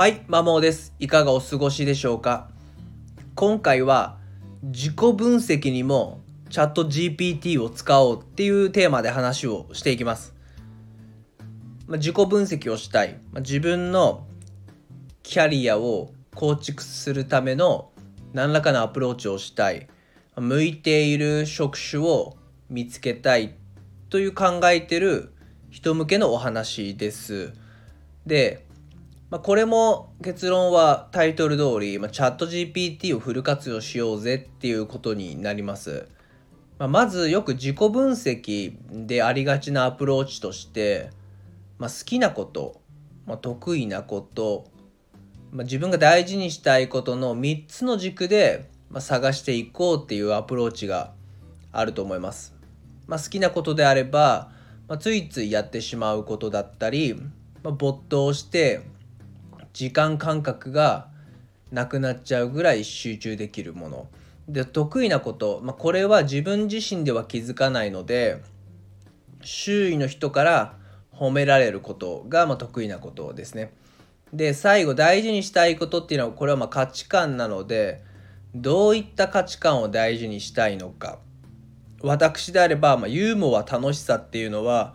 はい、マモーです。いかがお過ごしでしょうか？今回は自己分析にもチャット GPT を使おうっていうテーマで話をしていきます。まあ、自己分析をしたい、まあ、自分のキャリアを構築するための何らかのアプローチをしたい、向いている職種を見つけたいという考えてる人向けのお話です。で、まあ、これも結論はタイトル通り、まあ、チャット GPT をフル活用しようぜっていうことになります。まあ、まずよく自己分析でありがちなアプローチとして、まあ、好きなこと、まあ、得意なこと、まあ、自分が大事にしたいことの3つの軸で、まあ、探していこうっていうアプローチがあると思います。まあ、好きなことであれば、まあ、ついついやってしまうことだったり、まあ、没頭して時間感覚がなくなっちゃうぐらい集中できるもの。で得意なこと、まあ、これは自分自身では気づかないので周囲の人から褒められることがまあ得意なことですね。で最後大事にしたいことっていうのはこれはまあ価値観なのでどういった価値観を大事にしたいのか。私であれば、まあ、ユーモア楽しさっていうのは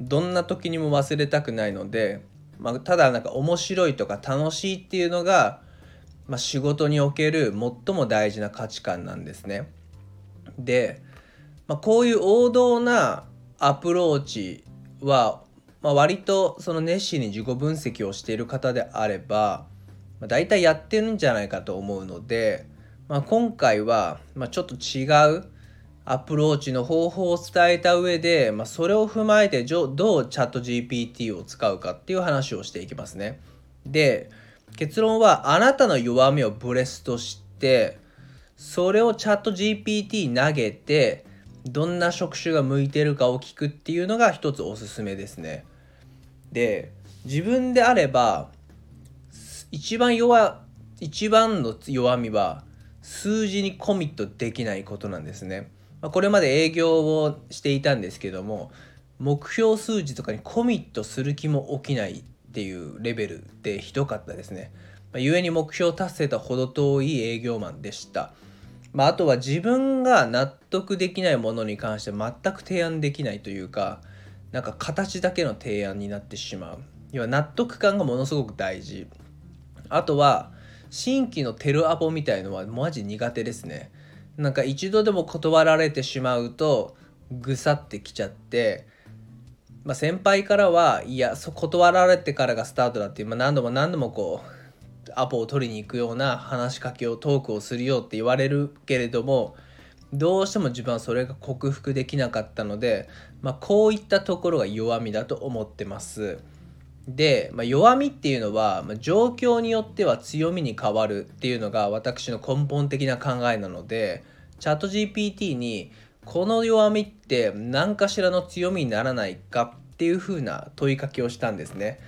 どんな時にも忘れたくないので、まあ、ただなんか面白いとか楽しいっていうのが、まあ、仕事における最も大事な価値観なんですね。で、まあ、こういう王道なアプローチは、まあ、割とその熱心に自己分析をしている方であれば、まあ、大体やってるんじゃないかと思うので、まあ、今回は、まあ、ちょっと違うアプローチの方法を伝えた上で、まあ、それを踏まえてどうチャット GPT を使うかっていう話をしていきますね。で結論はあなたの弱みをブレスとしてそれをチャット GPT 投げてどんな職種が向いてるかを聞くっていうのが一つおすすめですね。で自分であれば一番弱一番の弱みは数字にコミットできないことなんですね。まあ、これまで営業をしていたんですけども目標数字とかにコミットする気も起きないっていうレベルでひどかったですね。まあ、故に目標達成とは程遠い営業マンでした。まあ、あとは自分が納得できないものに関して全く提案できないというかなんか形だけの提案になってしまう要は納得感がものすごく大事あとは新規のテルアポみたいのはマジ苦手ですねなんか一度でも断られてしまうとぐさってきちゃって、まあ、先輩からはいやそ断られてからがスタートだっていう、まあ、何度も何度もこうアポを取りに行くような話しかけをトークをするよって言われるけれどもどうしても自分はそれが克服できなかったので、まあ、こういったところが弱みだと思ってます。で、まあ、弱みっていうのは、まあ、状況によっては強みに変わるっていうのが私の根本的な考えなのでチャット GPT にこの弱みって何かしらの強みにならないかっていうふうな問いかけをしたんですね。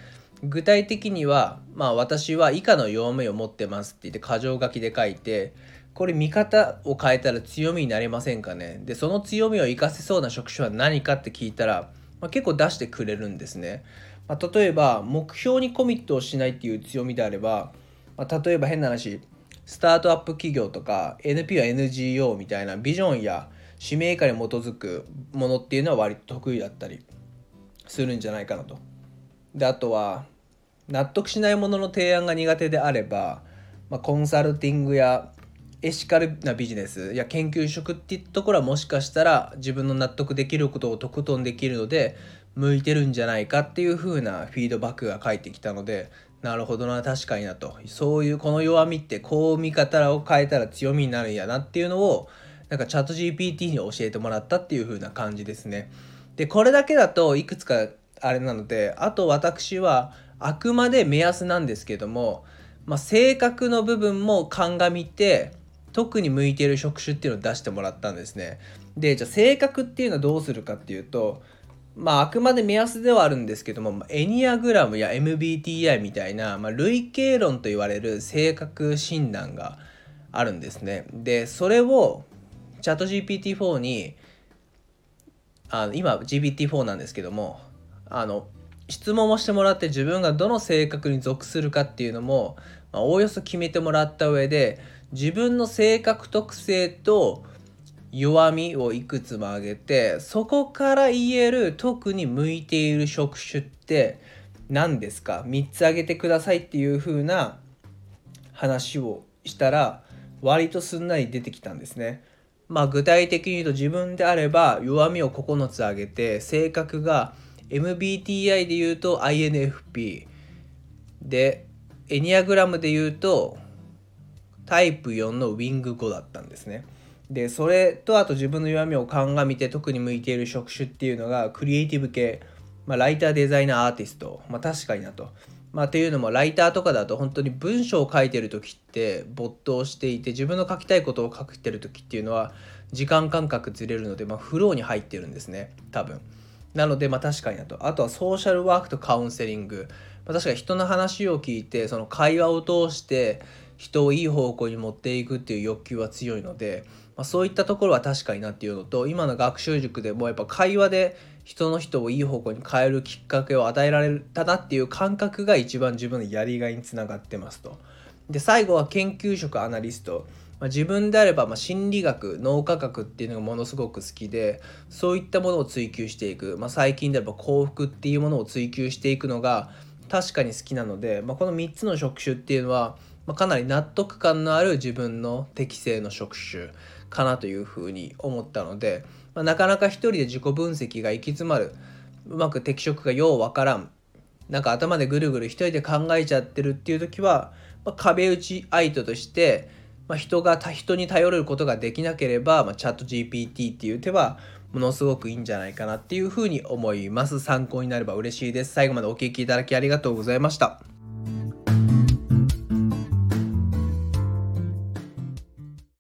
具体的には、まあ、私は以下の弱みを持ってますって言って箇条書きで書いてこれ見方を変えたら強みになりませんかねでその強みを活かせそうな職種は何かって聞いたら、まあ、結構出してくれるんですね。まあ、例えば目標にコミットをしないっていう強みであれば、まあ、例えば変な話スタートアップ企業とか NP は NGO みたいなビジョンや使命感に基づくものっていうのは割と得意だったりするんじゃないかなと。であとは納得しないものの提案が苦手であれば、まあ、コンサルティングやエシカルなビジネスや研究職っていったところはもしかしたら自分の納得できることをとことんできるので向いてるんじゃないかっていう風なフィードバックが返ってきたのでなるほどな確かになとそういうこの弱みってこう見方を変えたら強みになるんやなっていうのをなんかチャット GPT に教えてもらったっていう風な感じですね。でこれだけだといくつかあれなのであと私はあくまで目安なんですけども、まあ、性格の部分も鑑みて特に向いている職種っていうのを出してもらったんですね。でじゃあ性格っていうのはどうするかっていうとまああくまで目安ではあるんですけどもエニアグラムや MBTI みたいな、まあ、類型論と言われる性格診断があるんですね。でそれをチャット GPT-4 にあの今 GPT-4 なんですけどもあの質問をしてもらって自分がどの性格に属するかっていうのもまあ、おおよそ決めてもらった上で自分の性格特性と弱みをいくつも挙げてそこから言える特に向いている職種って何ですか？3つ挙げてくださいっていう風な話をしたら割とすんなり出てきたんですね。まあ具体的に言うと自分であれば弱みを9つ挙げて性格が MBTI で言うと INFP でエニアグラムで言うとタイプ4のウィング5だったんですね。でそれとあと自分の弱みを鑑みて特に向いている職種っていうのがクリエイティブ系、まあ、ライターデザイナーアーティスト、まあ、確かになと。まあ、っていうのもライターとかだと本当に文章を書いてる時って没頭していて自分の書きたいことを書いてる時っていうのは時間感覚ずれるので、まあ、フローに入ってるんですね多分。なのでまあ確かになと。あとはソーシャルワークとカウンセリング。まあ、確かに人の話を聞いてその会話を通して人をいい方向に持っていくっていう欲求は強いので、まあ、そういったところは確かになっていうのと今の学習塾でもやっぱ会話で人の人をいい方向に変えるきっかけを与えられたなっていう感覚が一番自分のやりがいにつながってますと。で最後は研究職アナリスト。まあ、自分であればま心理学脳科学っていうのがものすごく好きでそういったものを追求していく、まあ、最近であれば幸福っていうものを追求していくのが確かに好きなので、まあ、この3つの職種っていうのは、ま、かなり納得感のある自分の適正の職種かなというふうに思ったので、まあ、なかなか一人で自己分析が行き詰まるうまく適職がようわからんなんか頭でぐるぐる一人で考えちゃってるっていう時は、まあ、壁打ち相手として、まあ、人が人に頼ることができなければ、まあ、チャット GPT っていう手はものすごくいいんじゃないかなっていうふうに思います。参考になれば嬉しいです。最後までお聴きいただきありがとうございました。